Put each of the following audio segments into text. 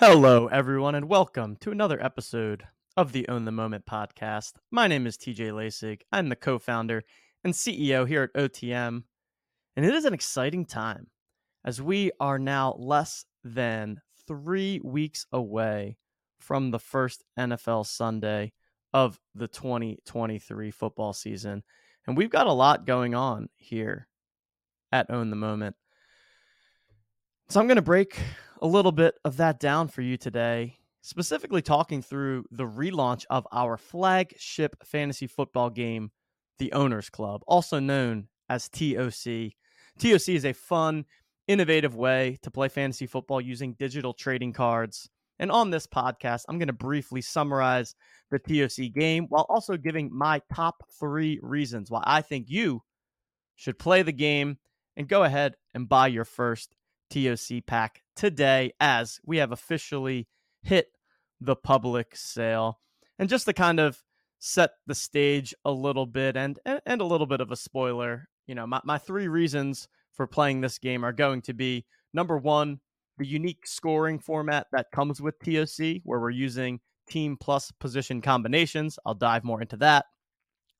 Hello, everyone, and welcome to another episode of the Own the Moment podcast. My name is TJ Lasig. I'm the co founder and CEO here at OTM, and it is an exciting time as we are now less than three weeks away from the first NFL Sunday of the 2023 football season. And we've got a lot going on here at Own the Moment. So I'm going to break a little bit of that down for you today, specifically talking through the relaunch of our flagship fantasy football game, the Owners Club, also known as TOC. TOC is a fun, innovative way to play fantasy football using digital trading cards. And on this podcast, I'm going to briefly summarize the TOC game while also giving my top three reasons why I think you should play the game and go ahead and buy your first TOC pack today as we have officially hit the public sale. And just to kind of set the stage a little bit and and, and a little bit of a spoiler, you know, my, my three reasons for playing this game are going to be number one, the unique scoring format that comes with TOC, where we're using team plus position combinations. I'll dive more into that.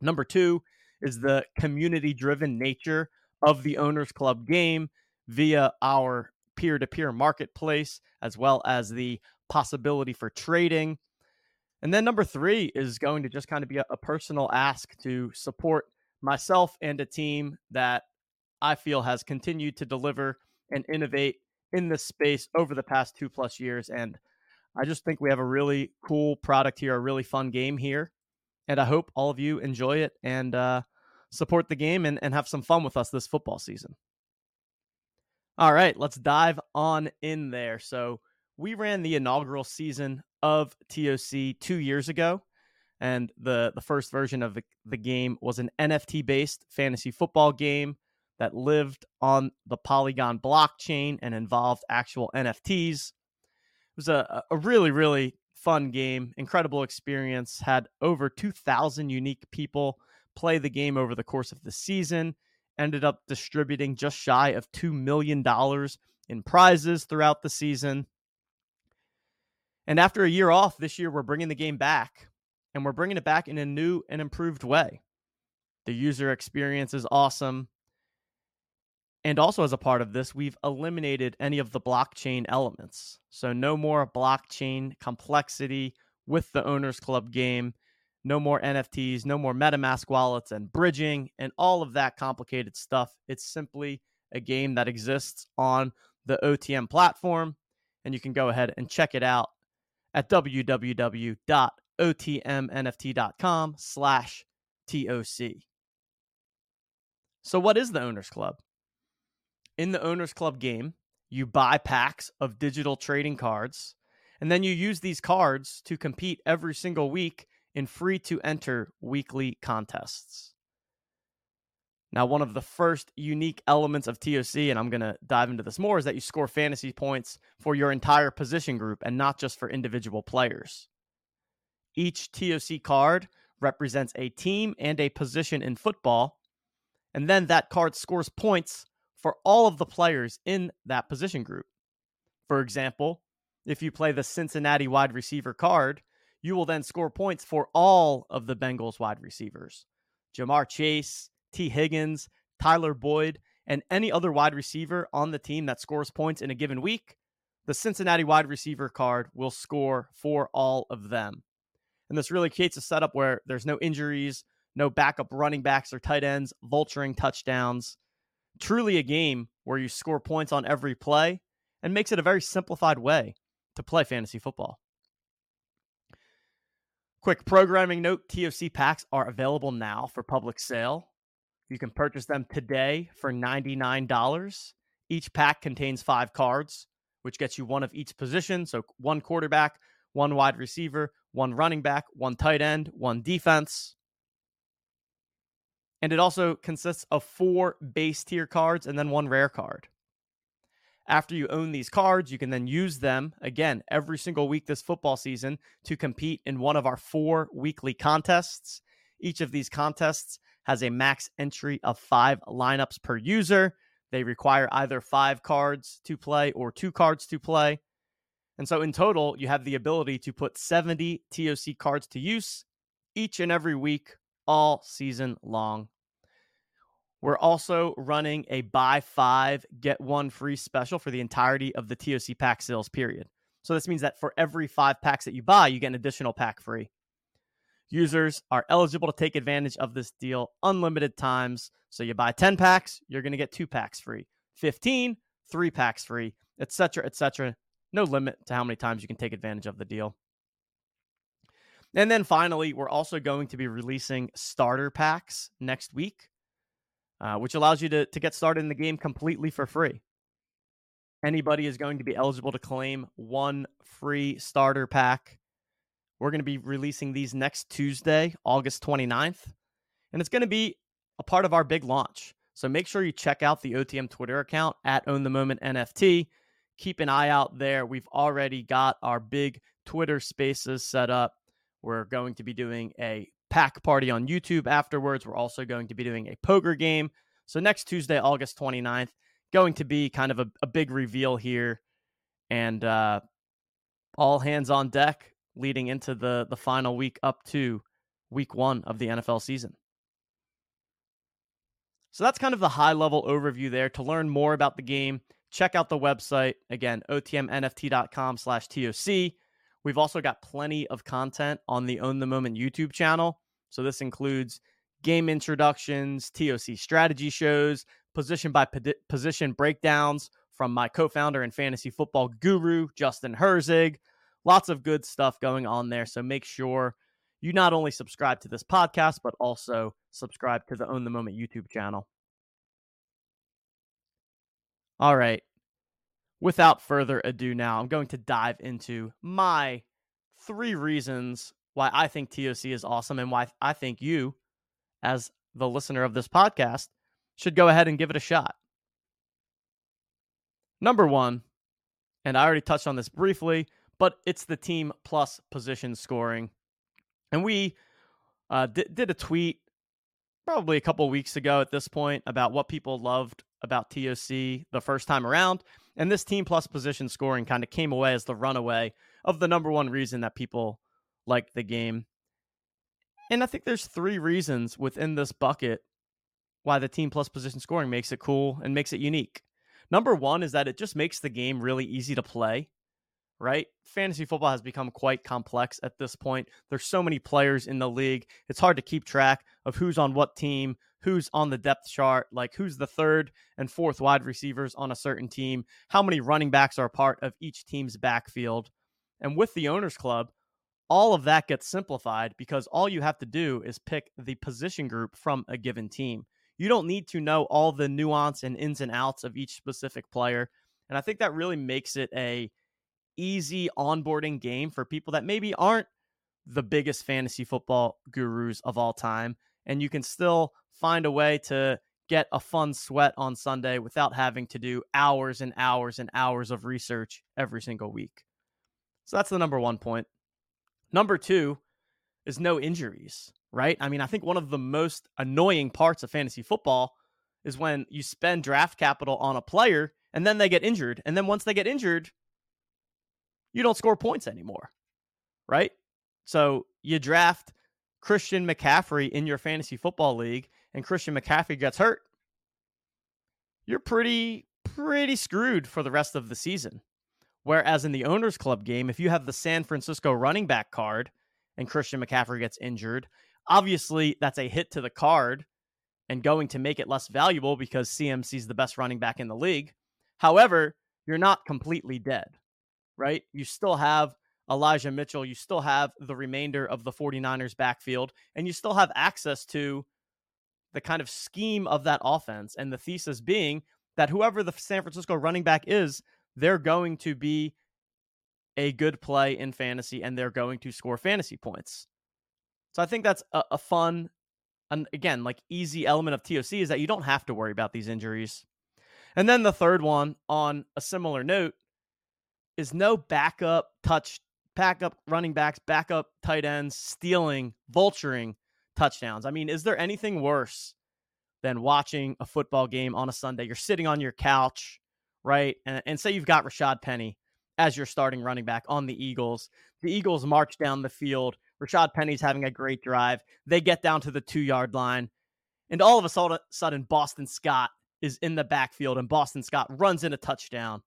Number two is the community driven nature of the Owners Club game via our peer to peer marketplace, as well as the possibility for trading. And then number three is going to just kind of be a, a personal ask to support myself and a team that I feel has continued to deliver and innovate in this space over the past two plus years. And I just think we have a really cool product here, a really fun game here. And I hope all of you enjoy it and uh, support the game and, and have some fun with us this football season. All right, let's dive on in there. So, we ran the inaugural season of TOC two years ago, and the, the first version of the, the game was an NFT based fantasy football game that lived on the Polygon blockchain and involved actual NFTs. It was a, a really, really fun game, incredible experience, had over 2,000 unique people play the game over the course of the season ended up distributing just shy of $2 million in prizes throughout the season. And after a year off, this year we're bringing the game back and we're bringing it back in a new and improved way. The user experience is awesome. And also, as a part of this, we've eliminated any of the blockchain elements. So, no more blockchain complexity with the Owners Club game no more NFTs, no more MetaMask wallets and bridging and all of that complicated stuff. It's simply a game that exists on the OTM platform, and you can go ahead and check it out at www.otmnft.com slash TOC. So what is the Owners Club? In the Owners Club game, you buy packs of digital trading cards, and then you use these cards to compete every single week in free to enter weekly contests. Now, one of the first unique elements of TOC, and I'm going to dive into this more, is that you score fantasy points for your entire position group and not just for individual players. Each TOC card represents a team and a position in football, and then that card scores points for all of the players in that position group. For example, if you play the Cincinnati wide receiver card, you will then score points for all of the Bengals wide receivers Ja'Marr Chase, Tee Higgins, Tyler Boyd, and any other wide receiver on the team that scores points in a given week. The Cincinnati wide receiver card will score for all of them. And this really creates a setup where there's no injuries, no backup running backs or tight ends, vulturing touchdowns. Truly a game where you score points on every play and makes it a very simplified way to play fantasy football. Quick programming note TOC packs are available now for public sale. You can purchase them today for $99. Each pack contains five cards, which gets you one of each position. So, one quarterback, one wide receiver, one running back, one tight end, one defense. And it also consists of four base tier cards and then one rare card. After you own these cards, you can then use them again every single week this football season to compete in one of our four weekly contests. Each of these contests has a max entry of five lineups per user. They require either five cards to play or two cards to play. And so in total, you have the ability to put 70 TOC cards to use each and every week, all season long. We're also running a buy five, get one free special for the entirety of the TOC pack sales period. So this means that for every five packs that you buy, you get an additional pack free. Users are eligible to take advantage of this deal unlimited times. So you buy 10 packs, you're going to get two packs free. 15, three packs free, etc., etc. No limit to how many times you can take advantage of the deal. And then finally, we're also going to be releasing starter packs next week, uh, which allows you to, to get started in the game completely for free. Anybody is going to be eligible to claim one free starter pack. We're going to be releasing these next Tuesday, August 29th, and it's going to be a part of our big launch. So make sure you check out the OTM Twitter account at Own the Moment NFT. Keep an eye out there. We've already got our big Twitter spaces set up. We're going to be doing a pack party on YouTube afterwards. We're also going to be doing a poker game. So next Tuesday, August 29th, going to be kind of a, a big reveal here. And uh, all hands on deck leading into the the final week up to week one of the NFL season. So that's kind of the high level overview there. To learn more about the game, check out the website. Again, otmnft.com slash TOC. We've also got plenty of content on the Own the Moment YouTube channel. So this includes game introductions, TOC strategy shows, position by position breakdowns from my co founder and fantasy football guru, Justin Herzig. Lots of good stuff going on there. So make sure you not only subscribe to this podcast, but also subscribe to the Own the Moment YouTube channel. All right. Without further ado, now I'm going to dive into my three reasons why I think TOC is awesome and why I think you, as the listener of this podcast, should go ahead and give it a shot. Number one, and I already touched on this briefly, but it's the team plus position scoring. And we uh, did, did a tweet probably a couple weeks ago at this point about what people loved about TOC the first time around. And this team plus position scoring kind of came away as the runaway of the number one reason that people liked the game. And I think there's three reasons within this bucket why the team plus position scoring makes it cool and makes it unique. Number one is that it just makes the game really easy to play right? Fantasy football has become quite complex at this point. There's so many players in the league. It's hard to keep track of who's on what team, who's on the depth chart, like who's the third and fourth wide receivers on a certain team, how many running backs are part of each team's backfield. And with the owners club, all of that gets simplified because all you have to do is pick the position group from a given team. You don't need to know all the nuance and ins and outs of each specific player. And I think that really makes it a easy onboarding game for people that maybe aren't the biggest fantasy football gurus of all time. And you can still find a way to get a fun sweat on Sunday without having to do hours and hours and hours of research every single week. So that's the number one point. Number two is no injuries, right? I mean, I think one of the most annoying parts of fantasy football is when you spend draft capital on a player and then they get injured. And then once they get injured, you don't score points anymore, right? So you draft Christian McCaffrey in your fantasy football league, and Christian McCaffrey gets hurt. You're pretty, pretty screwed for the rest of the season. Whereas in the Owners Club game, if you have the San Francisco running back card and Christian McCaffrey gets injured, obviously that's a hit to the card and going to make it less valuable because CMC is the best running back in the league. However, you're not completely dead right? You still have Elijah Mitchell, you still have the remainder of the 49ers backfield, and you still have access to the kind of scheme of that offense. And the thesis being that whoever the San Francisco running back is, they're going to be a good play in fantasy and they're going to score fantasy points. So I think that's a, a fun, and again, like easy element of TOC is that you don't have to worry about these injuries. And then the third one on a similar note is no backup touch, backup running backs, backup tight ends stealing, vulturing touchdowns. I mean, is there anything worse than watching a football game on a Sunday? You're sitting on your couch, right? And, and say you've got Rashaad Penny as your starting running back on the Eagles. The Eagles march down the field. Rashaad Penny's having a great drive. They get down to the two yard line. And all of a sudden, Boston Scott is in the backfield, and Boston Scott runs in a touchdown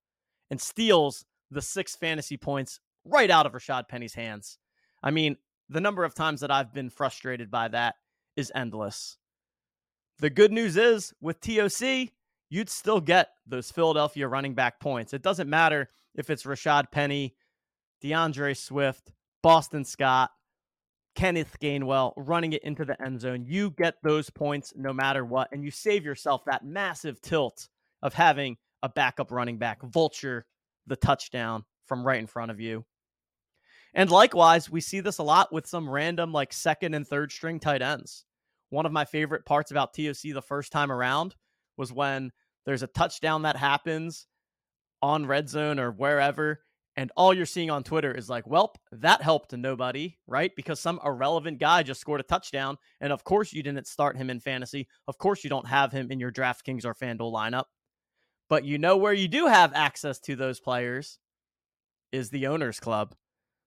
and steals the six fantasy points right out of Rashaad Penny's hands. I mean, the number of times that I've been frustrated by that is endless. The good news is with TOC, you'd still get those Philadelphia running back points. It doesn't matter if it's Rashaad Penny, D'Andre Swift, Boston Scott, Kenneth Gainwell running it into the end zone. You get those points no matter what, and you save yourself that massive tilt of having a backup running back vulture the touchdown from right in front of you. And likewise, we see this a lot with some random like second and third string tight ends. One of my favorite parts about TOC the first time around was when there's a touchdown that happens on red zone or wherever and all you're seeing on Twitter is like, "Welp, that helped nobody, right? Because some irrelevant guy just scored a touchdown, and of course you didn't start him in fantasy. Of course you don't have him in your DraftKings or FanDuel lineup. But you know where you do have access to those players is the owners club.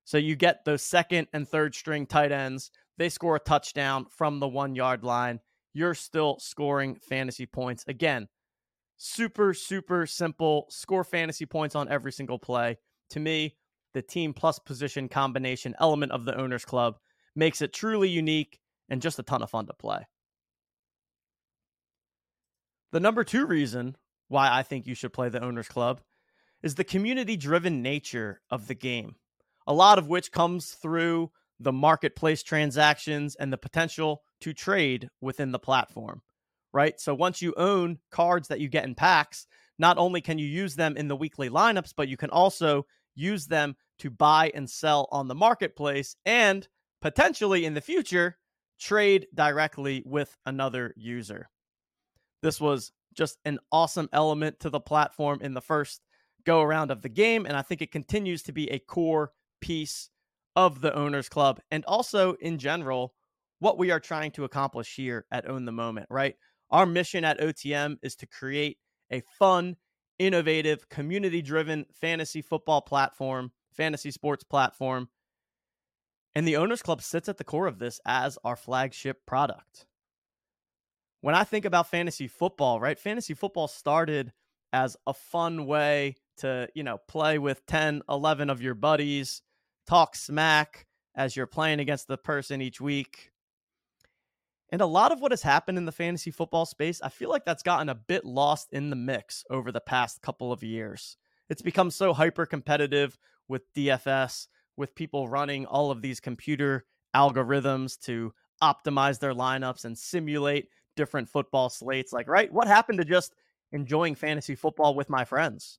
So you get those second and third string tight ends. They score a touchdown from the one yard line. You're still scoring fantasy points. Again, super, super simple. Score fantasy points on every single play to me, the team plus position combination element of the Owners Club makes it truly unique and just a ton of fun to play. The number two reason why I think you should play the Owners Club is the community driven nature of the game, a lot of which comes through the marketplace transactions and the potential to trade within the platform, right? So once you own cards that you get in packs, not only can you use them in the weekly lineups, but you can also use them to buy and sell on the marketplace and potentially in the future trade directly with another user. This was just an awesome element to the platform in the first go around of the game. And I think it continues to be a core piece of the Owners Club and also in general, what we are trying to accomplish here at Own the Moment, right? Our mission at OTM is to create a fun, innovative, community driven fantasy football platform, fantasy sports platform. And the Owners Club sits at the core of this as our flagship product. When I think about fantasy football, right? Fantasy football started as a fun way to, you know, play with 10, 11 of your buddies, talk smack as you're playing against the person each week. And a lot of what has happened in the fantasy football space, I feel like that's gotten a bit lost in the mix over the past couple of years. It's become so hyper competitive with DFS, with people running all of these computer algorithms to optimize their lineups and simulate different football slates. Like, right? What happened to just enjoying fantasy football with my friends?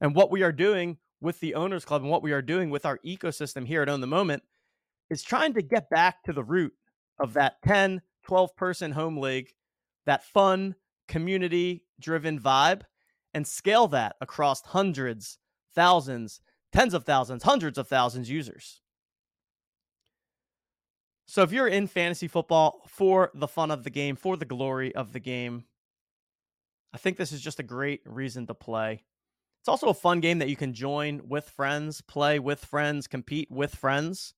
And what we are doing with the Owners Club and what we are doing with our ecosystem here at Own the Moment is trying to get back to the root of that 10, 12 person home league, that fun, community driven vibe, and scale that across hundreds, thousands, tens of thousands, hundreds of thousands users. So if you're in fantasy football for the fun of the game, for the glory of the game, I think this is just a great reason to play. It's also a fun game that you can join with friends, play with friends, compete with friends.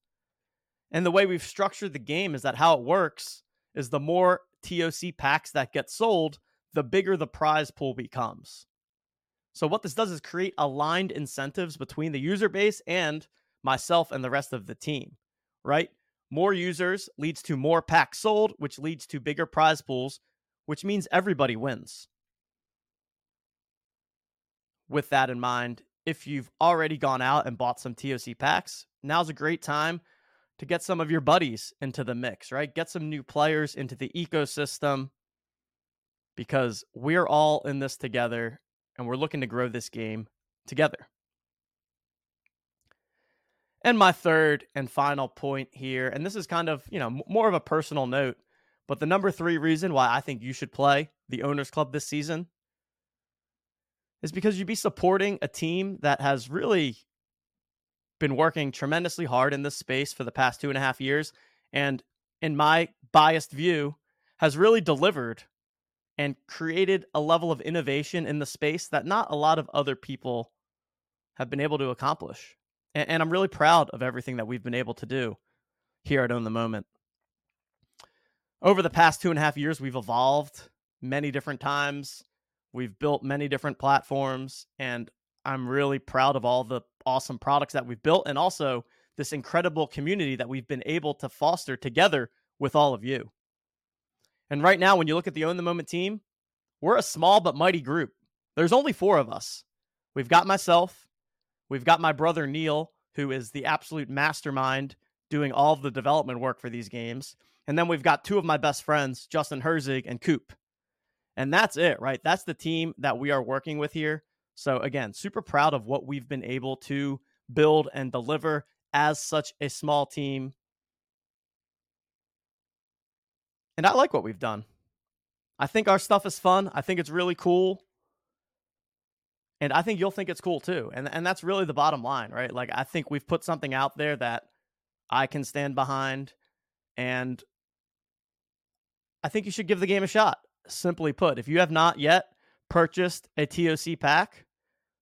And the way we've structured the game is that how it works is the more TOC packs that get sold, the bigger the prize pool becomes. So, what this does is create aligned incentives between the user base and myself and the rest of the team, right? More users leads to more packs sold, which leads to bigger prize pools, which means everybody wins. With that in mind, if you've already gone out and bought some TOC packs, now's a great time to get some of your buddies into the mix, right? Get some new players into the ecosystem because we're all in this together and we're looking to grow this game together. And my third and final point here, and this is kind of, you know, more of a personal note, but the number three reason why I think you should play the Owners Club this season is because you'd be supporting a team that has really been working tremendously hard in this space for the past two and a half years. And in my biased view, has really delivered and created a level of innovation in the space that not a lot of other people have been able to accomplish. And, and I'm really proud of everything that we've been able to do here at Own the Moment. Over the past two and a half years, we've evolved many different times. We've built many different platforms, and I'm really proud of all the awesome products that we've built and also this incredible community that we've been able to foster together with all of you. And right now, when you look at the Own the Moment team, we're a small but mighty group. There's only four of us. We've got myself, we've got my brother Neil, who is the absolute mastermind doing all of the development work for these games. And then we've got two of my best friends, Justin Herzig and Coop. And that's it, right? That's the team that we are working with here. So, again, super proud of what we've been able to build and deliver as such a small team. And I like what we've done. I think our stuff is fun. I think it's really cool. And I think you'll think it's cool too. And and that's really the bottom line, right? Like I think we've put something out there that I can stand behind and I think you should give the game a shot. Simply put, if you have not yet purchased a TOC pack,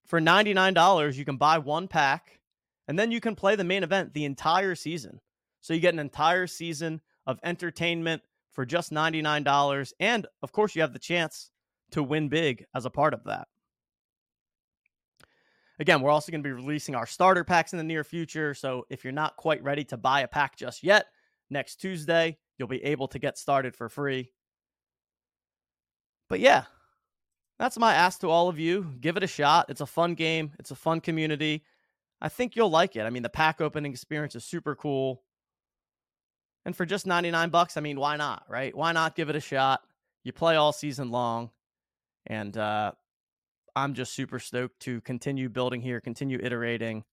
for $99 you can buy one pack and then you can play the main event the entire season. So you get an entire season of entertainment for just $99. And of course, you have the chance to win big as a part of that. Again, we're also going to be releasing our starter packs in the near future. So if you're not quite ready to buy a pack just yet, next Tuesday, you'll be able to get started for free. But yeah, that's my ask to all of you. Give it a shot. It's a fun game, it's a fun community. I think you'll like it. I mean, the pack opening experience is super cool. And for just 99 bucks, I mean, why not, right? Why not give it a shot? You play all season long. And uh, I'm just super stoked to continue building here, continue iterating.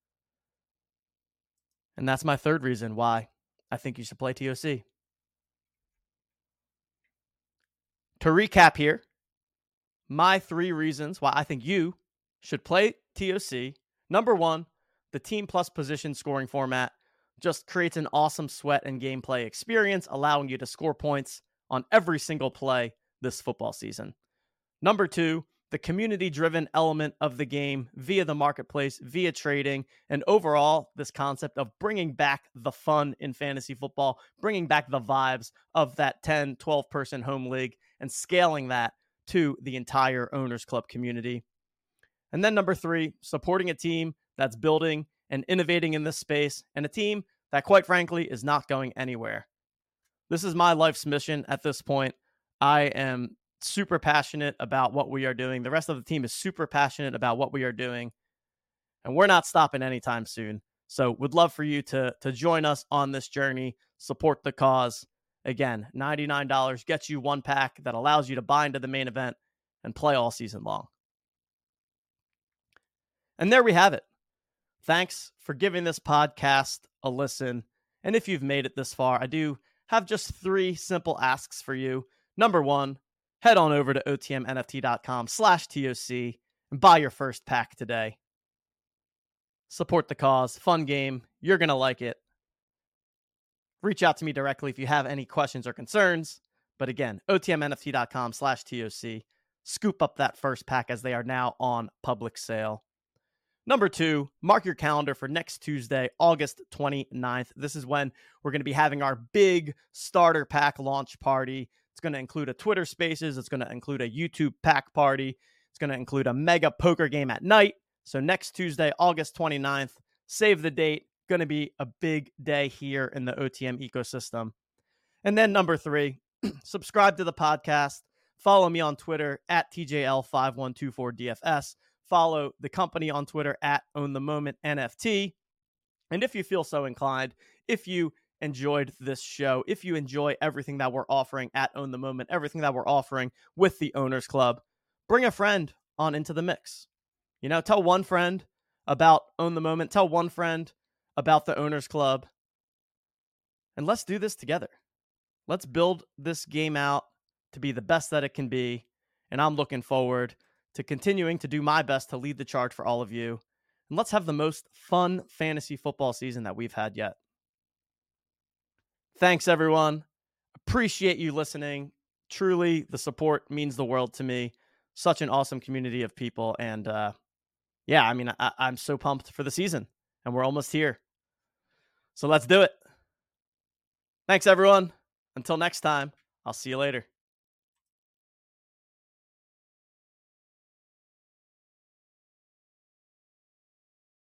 And that's my third reason why I think you should play TOC. To recap here, my three reasons why I think you should play TOC. Number one, the team plus position scoring format just creates an awesome sweat and gameplay experience, allowing you to score points on every single play this football season. Number two, the community driven element of the game via the marketplace, via trading, and overall, this concept of bringing back the fun in fantasy football, bringing back the vibes of that 10, 12 person home league, and scaling that to the entire Owners Club community. And then number three, supporting a team that's building and innovating in this space, and a team that, quite frankly, is not going anywhere. This is my life's mission at this point. I am super passionate about what we are doing. The rest of the team is super passionate about what we are doing, and we're not stopping anytime soon. So, would love for you to to join us on this journey, support the cause. Again, $99 gets you one pack that allows you to buy into the main event and play all season long. And there we have it. Thanks for giving this podcast a listen. And if you've made it this far, I do have just three simple asks for you. Number one, head on over to otmnft.com slash TOC and buy your first pack today. Support the cause. Fun game. You're going to like it. Reach out to me directly if you have any questions or concerns. But again, otmnft.com slash TOC. Scoop up that first pack as they are now on public sale. Number two, mark your calendar for next Tuesday, August 29th. This is when we're going to be having our big starter pack launch party. It's going to include a Twitter Spaces, it's going to include a YouTube pack party, it's going to include a mega poker game at night. So, next Tuesday, August 29th, save the date. Going to be a big day here in the OTM ecosystem. And then, number three, subscribe to the podcast. Follow me on Twitter at TJL5124DFS follow the company on Twitter at Own the Moment NFT. And if you feel so inclined, if you enjoyed this show, if you enjoy everything that we're offering at Own the Moment, everything that we're offering with the Owners Club, bring a friend on into the mix. You know, tell one friend about Own the Moment, tell one friend about the Owners Club, and let's do this together. Let's build this game out to be the best that it can be. And I'm looking forward to continuing to do my best to lead the charge for all of you. And let's have the most fun fantasy football season that we've had yet. Thanks, everyone. Appreciate you listening. Truly, the support means the world to me. Such an awesome community of people. And uh, yeah, I mean, I, I'm so pumped for the season, and we're almost here. So let's do it. Thanks, everyone. Until next time, I'll see you later.